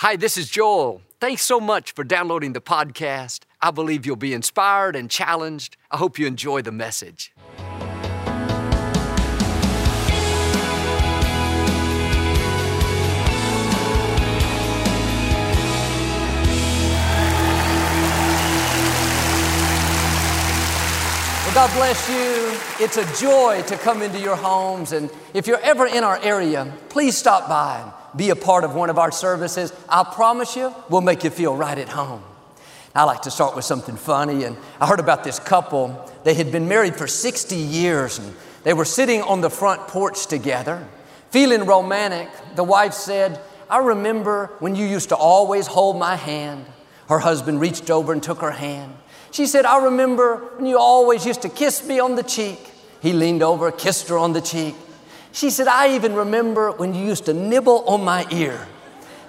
Hi, this is Joel. Thanks so much for downloading the podcast. I believe you'll be inspired and challenged. I hope you enjoy the message. Well, God bless you. It's a joy to come into your homes. And if you're ever in our area, please stop by be a part of one of our services. I promise you, we'll make you feel right at home. I like to start with something funny. And I heard about this couple. They had been married for 60 years and they were sitting on the front porch together, feeling romantic. The wife said, I remember when you used to always hold my hand. Her husband reached over and took her hand. She said, I remember when you always used to kiss me on the cheek. He leaned over, kissed her on the cheek. She said, I even remember when you used to nibble on my ear.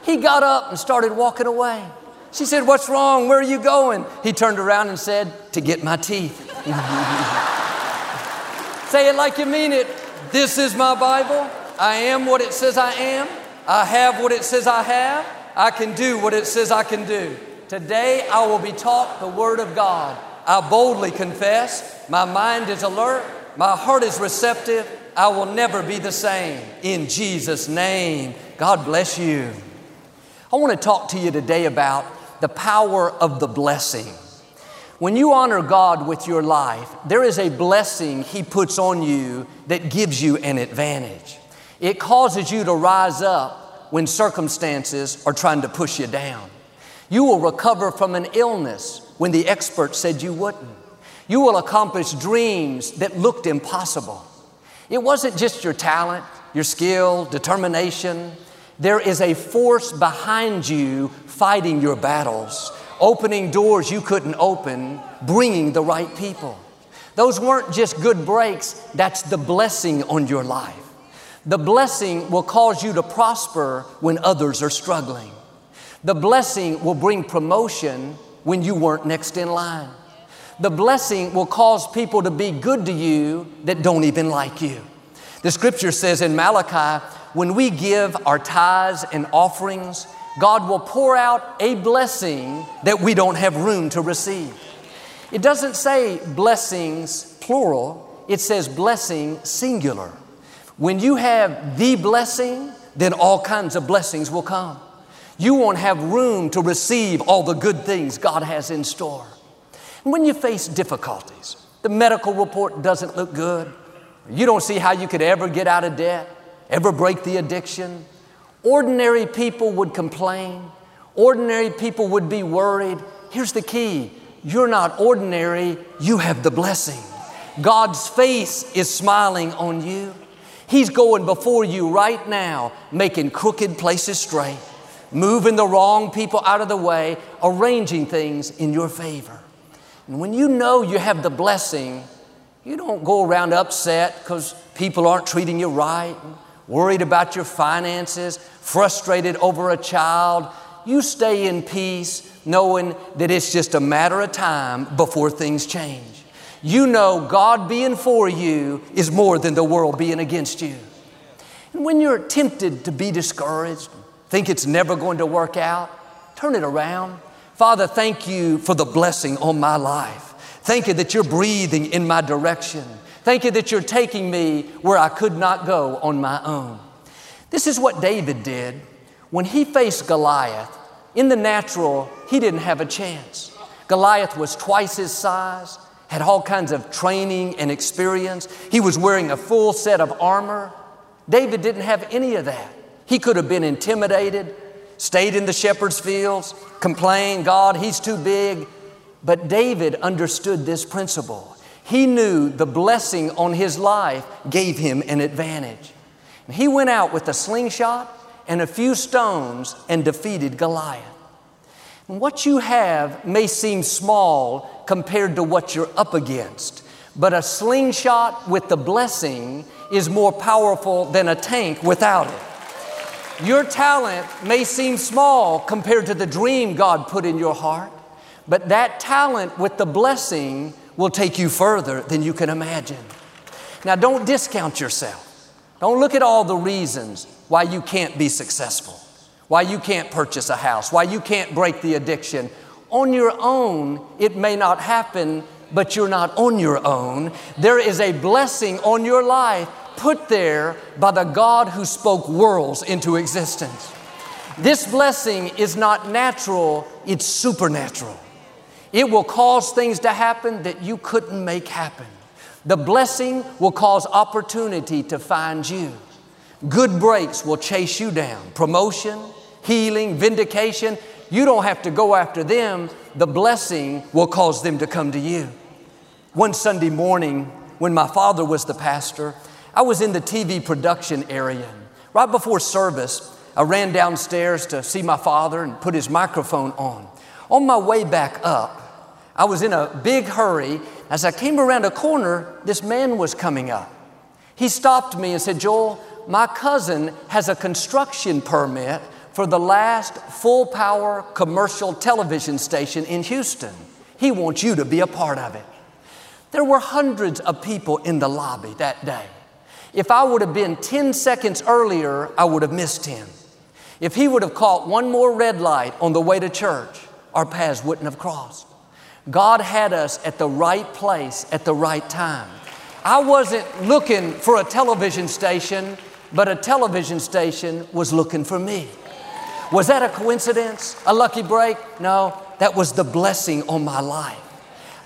He got up and started walking away. She said, What's wrong? Where are you going? He turned around and said, To get my teeth. Say it like you mean it. This is my Bible. I am what it says I am. I have what it says I have. I can do what it says I can do. Today I will be taught the Word of God. I boldly confess, my mind is alert, my heart is receptive. I will never be the same. In Jesus' name, God bless you. I want to talk to you today about the power of the blessing. When you honor God with your life, there is a blessing He puts on you that gives you an advantage. It causes you to rise up when circumstances are trying to push you down. You will recover from an illness when the experts said you wouldn't. You will accomplish dreams that looked impossible. It wasn't just your talent, your skill, determination. There is a force behind you fighting your battles, opening doors you couldn't open, bringing the right people. Those weren't just good breaks, that's the blessing on your life. The blessing will cause you to prosper when others are struggling. The blessing will bring promotion when you weren't next in line. The blessing will cause people to be good to you that don't even like you. The scripture says in Malachi, when we give our tithes and offerings, God will pour out a blessing that we don't have room to receive. It doesn't say blessings plural, it says blessing singular. When you have the blessing, then all kinds of blessings will come. You won't have room to receive all the good things God has in store. When you face difficulties, the medical report doesn't look good, you don't see how you could ever get out of debt, ever break the addiction, ordinary people would complain, ordinary people would be worried. Here's the key you're not ordinary, you have the blessing. God's face is smiling on you. He's going before you right now, making crooked places straight, moving the wrong people out of the way, arranging things in your favor. And when you know you have the blessing, you don't go around upset because people aren't treating you right, worried about your finances, frustrated over a child. You stay in peace knowing that it's just a matter of time before things change. You know God being for you is more than the world being against you. And when you're tempted to be discouraged, think it's never going to work out, turn it around. Father, thank you for the blessing on my life. Thank you that you're breathing in my direction. Thank you that you're taking me where I could not go on my own. This is what David did. When he faced Goliath, in the natural, he didn't have a chance. Goliath was twice his size, had all kinds of training and experience. He was wearing a full set of armor. David didn't have any of that. He could have been intimidated, stayed in the shepherd's fields, complained, God, he's too big. But David understood this principle. He knew the blessing on his life gave him an advantage. He went out with a slingshot and a few stones and defeated Goliath. What you have may seem small compared to what you're up against, but a slingshot with the blessing is more powerful than a tank without it. Your talent may seem small compared to the dream God put in your heart, but that talent with the blessing will take you further than you can imagine. Now, don't discount yourself. Don't look at all the reasons why you can't be successful. why you can't purchase a house, why you can't break the addiction. On your own, it may not happen, but you're not on your own. There is a blessing on your life put there by the God who spoke worlds into existence. This blessing is not natural, it's supernatural. It will cause things to happen that you couldn't make happen. The blessing will cause opportunity to find you. Good breaks will chase you down. Promotion, healing, vindication. You don't have to go after them. The blessing will cause them to come to you. One Sunday morning, when my father was the pastor, I was in the TV production area. Right before service, I ran downstairs to see my father and put his microphone on. On my way back up, I was in a big hurry. As I came around a corner, this man was coming up. He stopped me and said, Joel, my cousin has a construction permit for the last full power commercial television station in Houston. He wants you to be a part of it. There were hundreds of people in the lobby that day. If I would have been 10 seconds earlier, I would have missed him. If he would have caught one more red light on the way to church, our paths wouldn't have crossed. God had us at the right place at the right time. I wasn't looking for a television station, but a television station was looking for me. Was that a coincidence? A lucky break? No, that was the blessing on my life.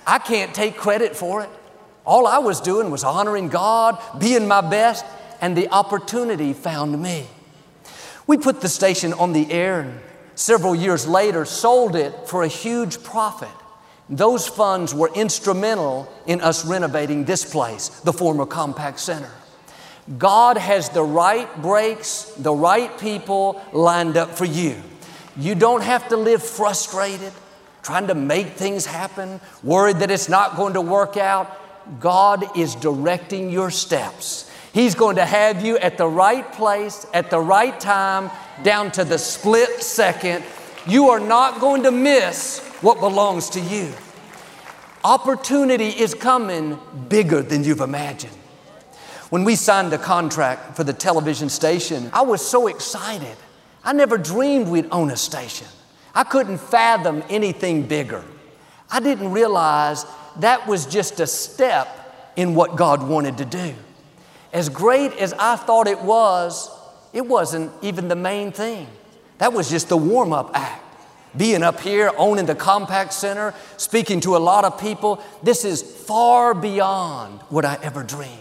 I can't take credit for it. All I was doing was honoring God, being my best, and the opportunity found me. We put the station on the air and several years later sold it for a huge profit. Those funds were instrumental in us renovating this place, the former Compaq Center. God has the right breaks, the right people lined up for you. You don't have to live frustrated, trying to make things happen, worried that it's not going to work out. God is directing your steps. He's going to have you at the right place, at the right time, down to the split second. You are not going to miss what belongs to you. Opportunity is coming bigger than you've imagined. When we signed the contract for the television station, I was so excited. I never dreamed we'd own a station. I couldn't fathom anything bigger. I didn't realize that was just a step in what God wanted to do. As great as I thought it was, it wasn't even the main thing. That was just the warm up act. Being up here, owning the Compaq Center, speaking to a lot of people, this is far beyond what I ever dreamed.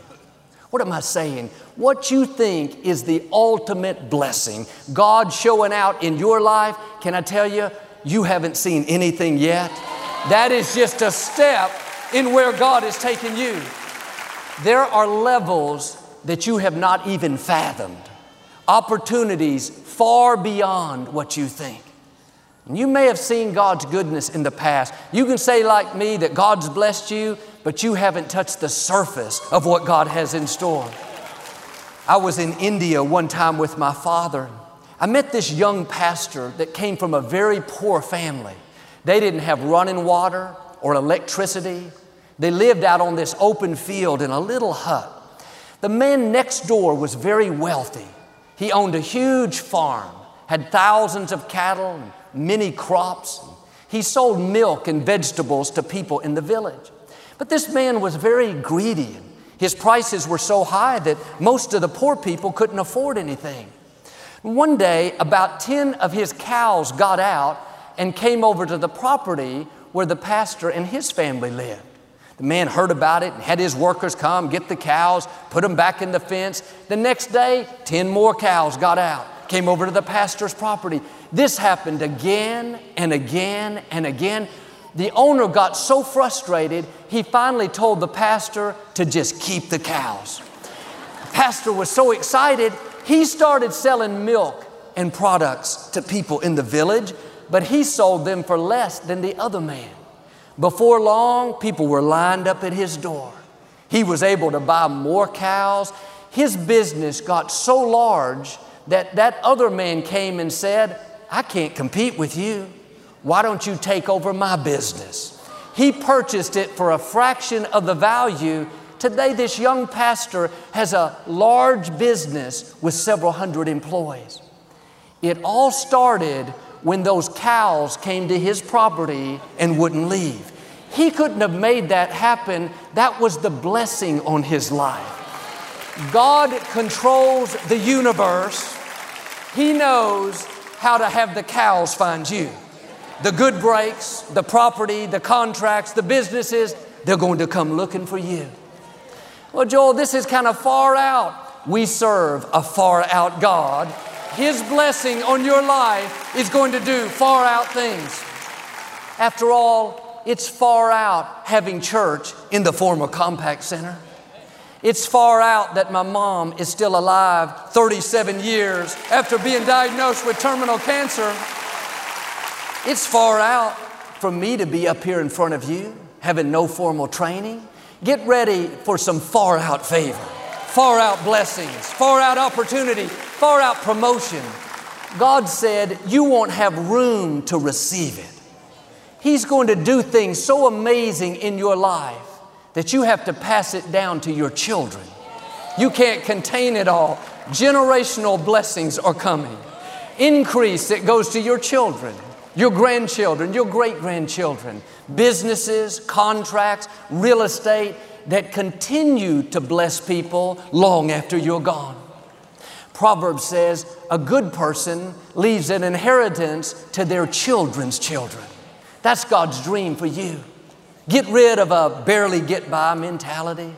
What am I saying? What you think is the ultimate blessing, God showing out in your life, can I tell you, you haven't seen anything yet? That is just a step in where God is taking you. There are levels that you have not even fathomed, opportunities far beyond what you think. You may have seen God's goodness in the past. You can say, like me, that God's blessed you, but you haven't touched the surface of what God has in store. I was in India one time with my father. I met this young pastor that came from a very poor family. They didn't have running water or electricity. They lived out on this open field in a little hut. The man next door was very wealthy. He owned a huge farm, had thousands of cattle and many crops. He sold milk and vegetables to people in the village. But this man was very greedy. His prices were so high that most of the poor people couldn't afford anything. One day, about 10 of his cows got out and came over to the property where the pastor and his family lived. The man heard about it and had his workers come, get the cows, put them back in the fence. The next day, 10 more cows got out, came over to the pastor's property. This happened again and again and again. The owner got so frustrated, he finally told the pastor to just keep the cows. The pastor was so excited, he started selling milk and products to people in the village, but he sold them for less than the other man. Before long, people were lined up at his door. He was able to buy more cows. His business got so large that that other man came and said, I can't compete with you. Why don't you take over my business? He purchased it for a fraction of the value. Today, this young pastor has a large business with several hundred employees. It all started when those cows came to his property and wouldn't leave. He couldn't have made that happen. That was the blessing on his life. God controls the universe. He knows how to have the cows find you. The good breaks, the property, the contracts, the businesses, they're going to come looking for you. Well, Joel, this is kind of far out. We serve a far out God. His blessing on your life is going to do far out things. After all, it's far out having church in the former Compaq Center. It's far out that my mom is still alive 37 years after being diagnosed with terminal cancer. It's far out for me to be up here in front of you, having no formal training. Get ready for some far out favor, far out blessings, far out opportunity, far out promotion. God said you won't have room to receive it. He's going to do things so amazing in your life that you have to pass it down to your children. You can't contain it all. Generational blessings are coming. Increase that goes to your children, your grandchildren, your great grandchildren, businesses, contracts, real estate that continue to bless people long after you're gone. Proverbs says, a good person leaves an inheritance to their children's children. That's God's dream for you. Get rid of a barely get by mentality.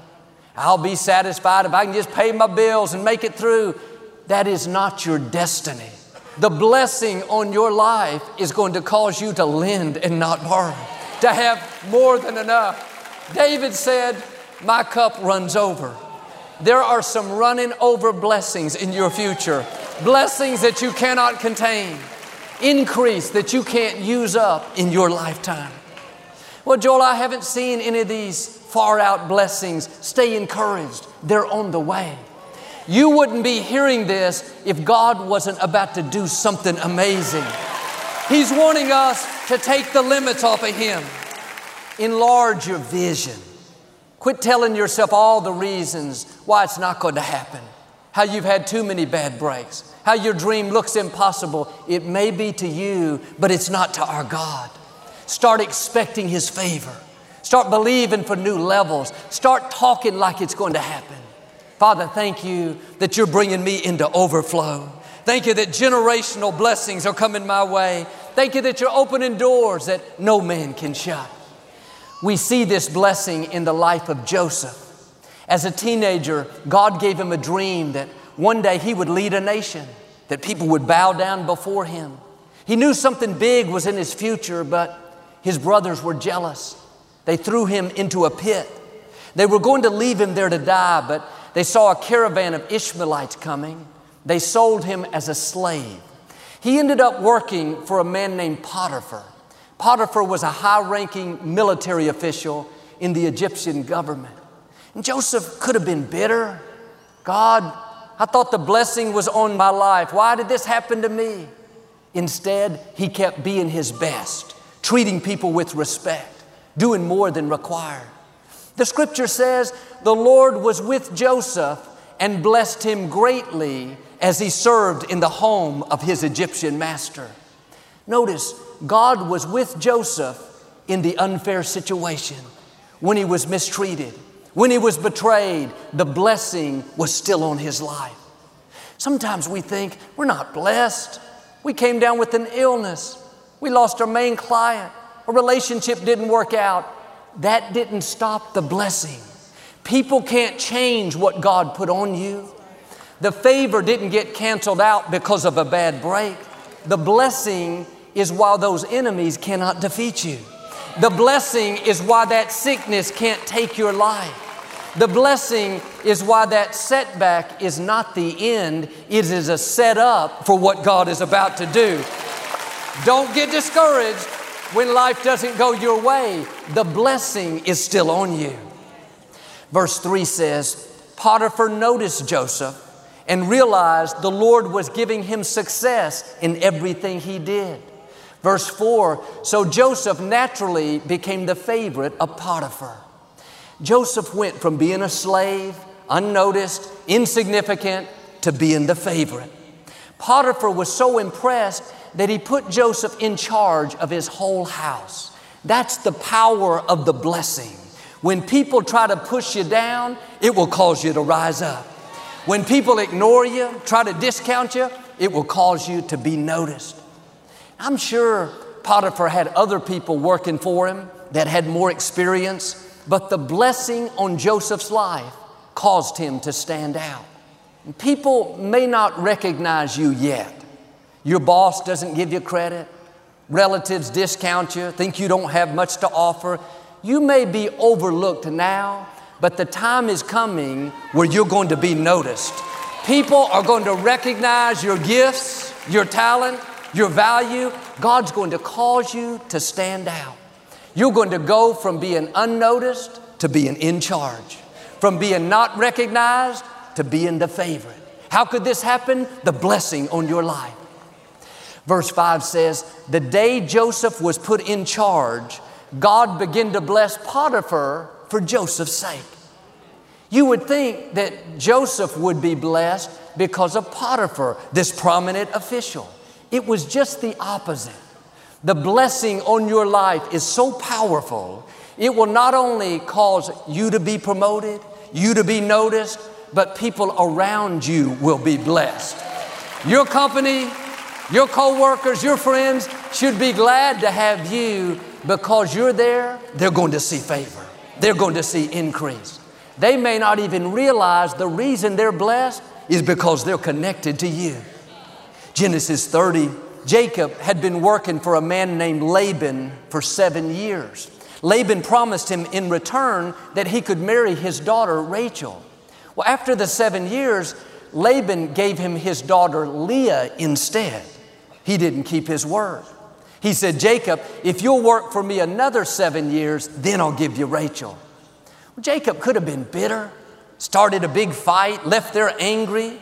I'll be satisfied if I can just pay my bills and make it through. That is not your destiny. The blessing on your life is going to cause you to lend and not borrow, to have more than enough. David said, My cup runs over. There are some running over blessings in your future, blessings that you cannot contain, increase that you can't use up in your lifetime. Well, Joel, I haven't seen any of these far out blessings. Stay encouraged, they're on the way. You wouldn't be hearing this if God wasn't about to do something amazing. He's wanting us to take the limits off of Him. Enlarge your vision. Quit telling yourself all the reasons why it's not going to happen. How you've had too many bad breaks. How your dream looks impossible. It may be to you, but it's not to our God. Start expecting His favor. Start believing for new levels. Start talking like it's going to happen. Father, thank you that you're bringing me into overflow. Thank you that generational blessings are coming my way. Thank you that you're opening doors that no man can shut. We see this blessing in the life of Joseph. As a teenager, God gave him a dream that one day he would lead a nation, that people would bow down before him. He knew something big was in his future, but his brothers were jealous. They threw him into a pit. They were going to leave him there to die, but they saw a caravan of Ishmaelites coming. They sold him as a slave. He ended up working for a man named Potiphar. Potiphar was a high ranking military official in the Egyptian government. And Joseph could have been bitter. God, I thought the blessing was on my life. Why did this happen to me? Instead, he kept being his best treating people with respect, doing more than required. The scripture says the Lord was with Joseph and blessed him greatly as he served in the home of his Egyptian master. Notice, God was with Joseph in the unfair situation when he was mistreated, when he was betrayed, the blessing was still on his life. Sometimes we think we're not blessed. We came down with an illness. We lost our main client. A relationship didn't work out. That didn't stop the blessing. People can't change what God put on you. The favor didn't get canceled out because of a bad break. The blessing is why those enemies cannot defeat you. The blessing is why that sickness can't take your life. The blessing is why that setback is not the end, it is a setup for what God is about to do. Don't get discouraged when life doesn't go your way. The blessing is still on you. Verse 3 says Potiphar noticed Joseph and realized the Lord was giving him success in everything he did. Verse 4 So Joseph naturally became the favorite of Potiphar. Joseph went from being a slave, unnoticed, insignificant, to being the favorite. Potiphar was so impressed that he put Joseph in charge of his whole house. That's the power of the blessing. When people try to push you down, it will cause you to rise up. When people ignore you, try to discount you, it will cause you to be noticed. I'm sure Potiphar had other people working for him that had more experience, but the blessing on Joseph's life caused him to stand out. People may not recognize you yet. Your boss doesn't give you credit. Relatives discount you, think you don't have much to offer. You may be overlooked now, but the time is coming where you're going to be noticed. People are going to recognize your gifts, your talent, your value. God's going to cause you to stand out. You're going to go from being unnoticed to being in charge, from being not recognized to being the favorite. How could this happen? The blessing on your life. Verse 5 says, The day Joseph was put in charge, God began to bless Potiphar for Joseph's sake. You would think that Joseph would be blessed because of Potiphar, this prominent official. It was just the opposite. The blessing on your life is so powerful, it will not only cause you to be promoted, you to be noticed, but people around you will be blessed. Your company, your coworkers, your friends should be glad to have you because you're there, they're going to see favor. They're going to see increase. They may not even realize the reason they're blessed is because they're connected to you. Genesis 30, Jacob had been working for a man named Laban for seven years. Laban promised him in return that he could marry his daughter Rachel. Well, after the seven years, Laban gave him his daughter Leah instead. He didn't keep his word. He said, Jacob, if you'll work for me another seven years, then I'll give you Rachel. Well, Jacob could have been bitter, started a big fight, left there angry,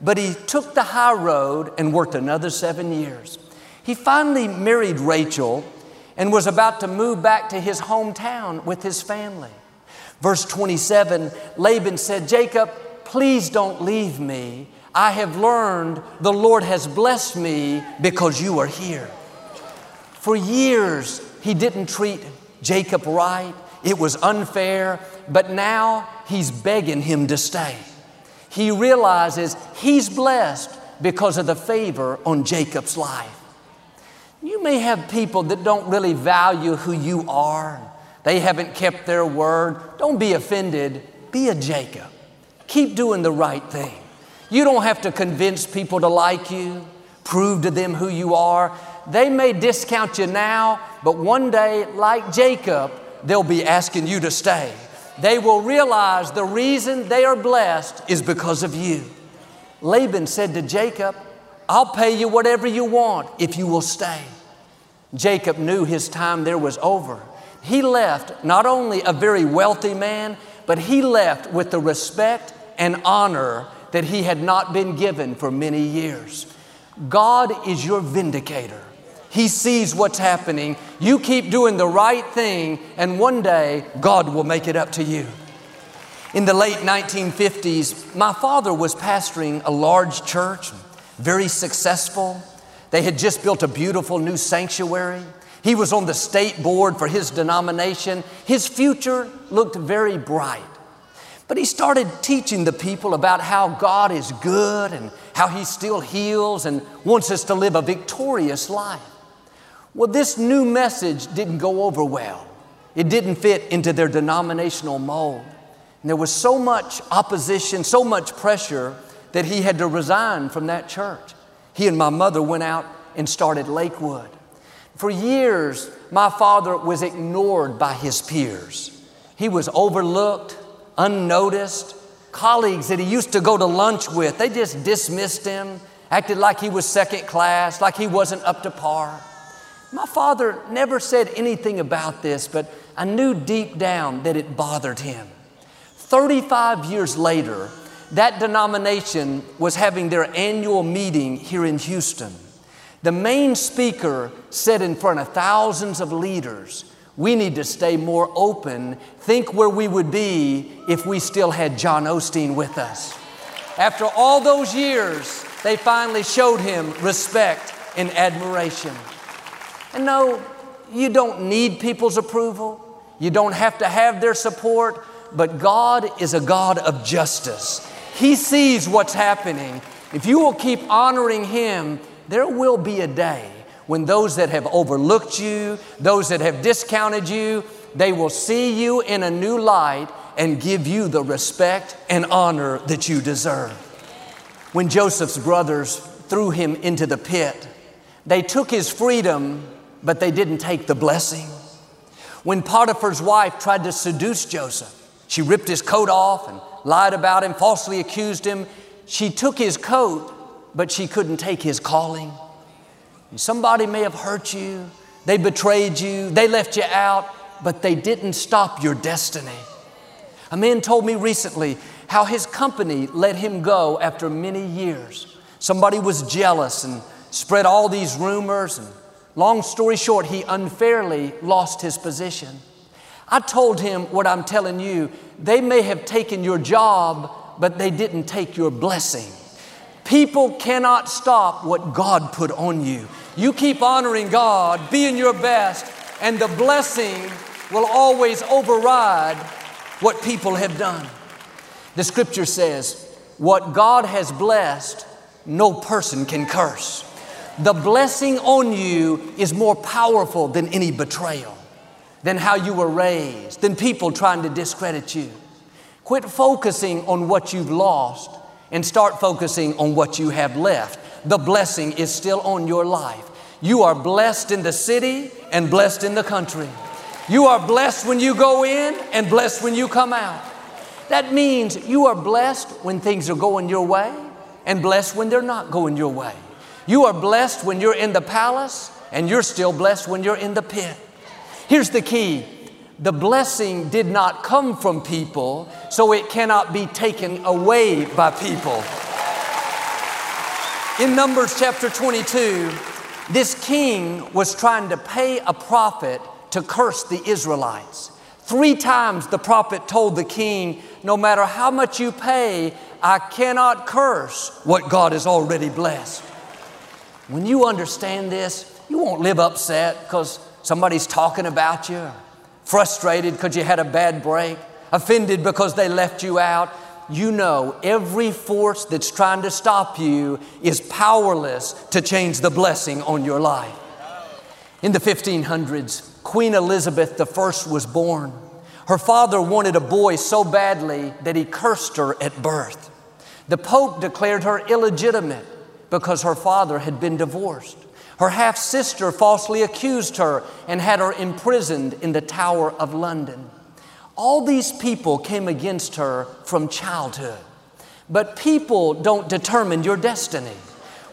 but he took the high road and worked another seven years. He finally married Rachel and was about to move back to his hometown with his family. Verse 27 Laban said, Jacob, please don't leave me. I have learned the Lord has blessed me because you are here. For years, he didn't treat Jacob right. It was unfair, but now he's begging him to stay. He realizes he's blessed because of the favor on Jacob's life. You may have people that don't really value who you are. They haven't kept their word. Don't be offended. Be a Jacob. Keep doing the right thing. You don't have to convince people to like you, prove to them who you are. They may discount you now, but one day, like Jacob, they'll be asking you to stay. They will realize the reason they are blessed is because of you. Laban said to Jacob, I'll pay you whatever you want if you will stay. Jacob knew his time there was over. He left not only a very wealthy man, but he left with the respect and honor that he had not been given for many years. God is your vindicator. He sees what's happening. You keep doing the right thing, and one day God will make it up to you. In the late 1950s, my father was pastoring a large church, very successful. They had just built a beautiful new sanctuary. He was on the state board for his denomination. His future looked very bright. But he started teaching the people about how God is good and how He still heals and wants us to live a victorious life. Well, this new message didn't go over well. It didn't fit into their denominational mold. And there was so much opposition, so much pressure that he had to resign from that church. He and my mother went out and started Lakewood. For years, my father was ignored by his peers. He was overlooked, unnoticed. Colleagues that he used to go to lunch with, they just dismissed him, acted like he was second class, like he wasn't up to par. My father never said anything about this, but I knew deep down that it bothered him. 35 years later, that denomination was having their annual meeting here in Houston. The main speaker said in front of thousands of leaders, we need to stay more open, think where we would be if we still had John Osteen with us. After all those years, they finally showed him respect and admiration. And no, you don't need people's approval. You don't have to have their support, but God is a God of justice. He sees what's happening. If you will keep honoring Him, there will be a day when those that have overlooked you, those that have discounted you, they will see you in a new light and give you the respect and honor that you deserve. When Joseph's brothers threw him into the pit, they took his freedom, but they didn't take the blessing. When Potiphar's wife tried to seduce Joseph, she ripped his coat off and lied about him, falsely accused him. She took his coat, but she couldn't take his calling. Somebody may have hurt you, they betrayed you, they left you out, but they didn't stop your destiny. A man told me recently how his company let him go after many years. Somebody was jealous and spread all these rumors, and long story short, he unfairly lost his position. I told him what I'm telling you. They may have taken your job, but they didn't take your blessing. People cannot stop what God put on you. You keep honoring God, being your best, and the blessing will always override what people have done. The scripture says, What God has blessed, no person can curse. The blessing on you is more powerful than any betrayal, than how you were raised, than people trying to discredit you. Quit focusing on what you've lost and start focusing on what you have left. The blessing is still on your life. You are blessed in the city and blessed in the country. You are blessed when you go in and blessed when you come out. That means you are blessed when things are going your way and blessed when they're not going your way. You are blessed when you're in the palace and you're still blessed when you're in the pit. Here's the key the blessing did not come from people, so it cannot be taken away by people. In Numbers chapter 22, this king was trying to pay a prophet to curse the Israelites. Three times the prophet told the king, No matter how much you pay, I cannot curse what God has already blessed. When you understand this, you won't live upset because somebody's talking about you frustrated because you had a bad break, offended because they left you out, you know every force that's trying to stop you is powerless to change the blessing on your life. In the 1500s, Queen Elizabeth I was born. Her father wanted a boy so badly that he cursed her at birth. The Pope declared her illegitimate because her father had been divorced. Her half sister falsely accused her and had her imprisoned in the Tower of London. All these people came against her from childhood. But people don't determine your destiny.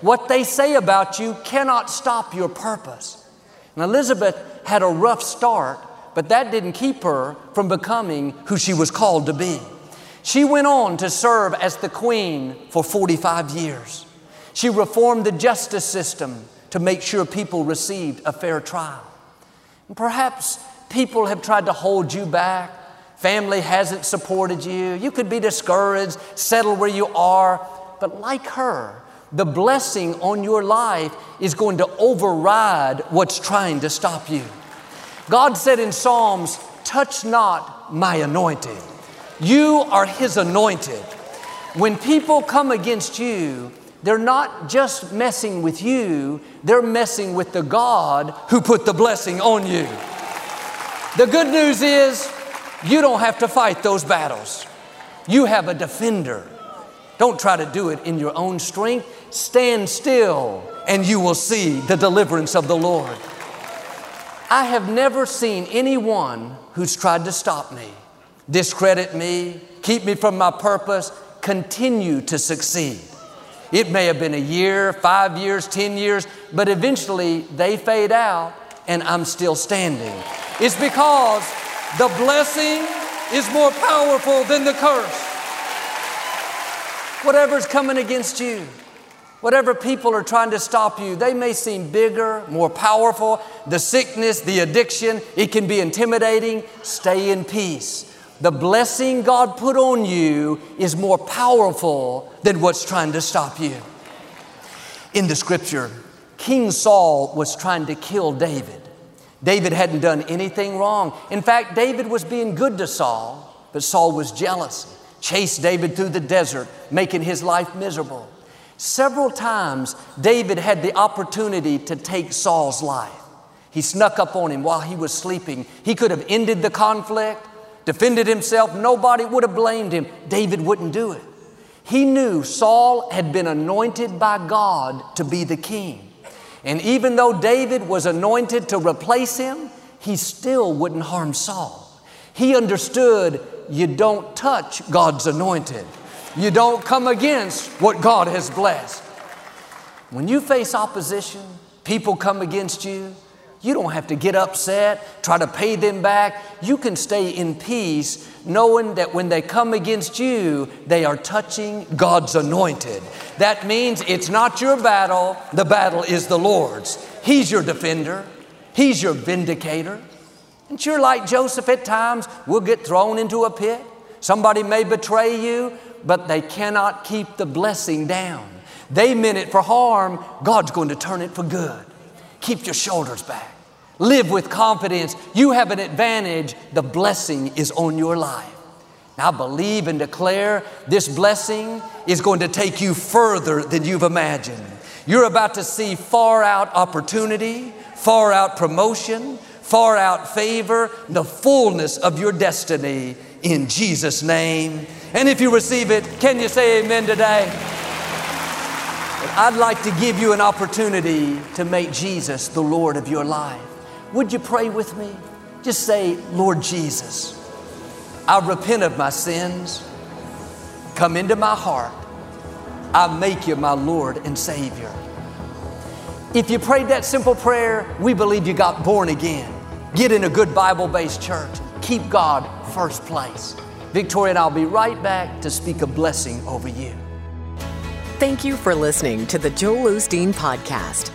What they say about you cannot stop your purpose. And Elizabeth had a rough start, but that didn't keep her from becoming who she was called to be. She went on to serve as the queen for 45 years. She reformed the justice system to make sure people received a fair trial. And perhaps people have tried to hold you back. Family hasn't supported you. You could be discouraged, settle where you are. But like her, the blessing on your life is going to override what's trying to stop you. God said in Psalms, Touch not my anointed. You are His anointed. When people come against you, they're not just messing with you, they're messing with the God who put the blessing on you. The good news is you don't have to fight those battles. You have a defender. Don't try to do it in your own strength. Stand still and you will see the deliverance of the Lord. I have never seen anyone who's tried to stop me, discredit me, keep me from my purpose, continue to succeed. It may have been a year, five years, 10 years, but eventually they fade out and I'm still standing. It's because the blessing is more powerful than the curse. Whatever's coming against you, whatever people are trying to stop you, they may seem bigger, more powerful. The sickness, the addiction, it can be intimidating. Stay in peace. The blessing God put on you is more powerful than what's trying to stop you. In the scripture, King Saul was trying to kill David. David hadn't done anything wrong. In fact, David was being good to Saul, but Saul was jealous, chased David through the desert, making his life miserable. Several times, David had the opportunity to take Saul's life. He snuck up on him while he was sleeping. He could have ended the conflict, defended himself. Nobody would have blamed him. David wouldn't do it. He knew Saul had been anointed by God to be the king. And even though David was anointed to replace him, he still wouldn't harm Saul. He understood you don't touch God's anointed. You don't come against what God has blessed. When you face opposition, people come against you, you don't have to get upset, try to pay them back. You can stay in peace knowing that when they come against you, they are touching God's anointed. That means it's not your battle, the battle is the Lord's. He's your defender, He's your vindicator. And you're like Joseph at times, we'll get thrown into a pit. Somebody may betray you, but they cannot keep the blessing down. They meant it for harm, God's going to turn it for good. Keep your shoulders back. Live with confidence. You have an advantage. The blessing is on your life. Now believe and declare this blessing is going to take you further than you've imagined. You're about to see far out opportunity, far out promotion, far out favor, the fullness of your destiny in Jesus' name. And if you receive it, can you say amen today? I'd like to give you an opportunity to make Jesus the Lord of your life. Would you pray with me? Just say, Lord Jesus, I repent of my sins. Come into my heart. I make you my Lord and Savior. If you prayed that simple prayer, we believe you got born again. Get in a good Bible based church. Keep God first place. Victoria and I'll be right back to speak a blessing over you. Thank you for listening to the Joel Osteen Podcast.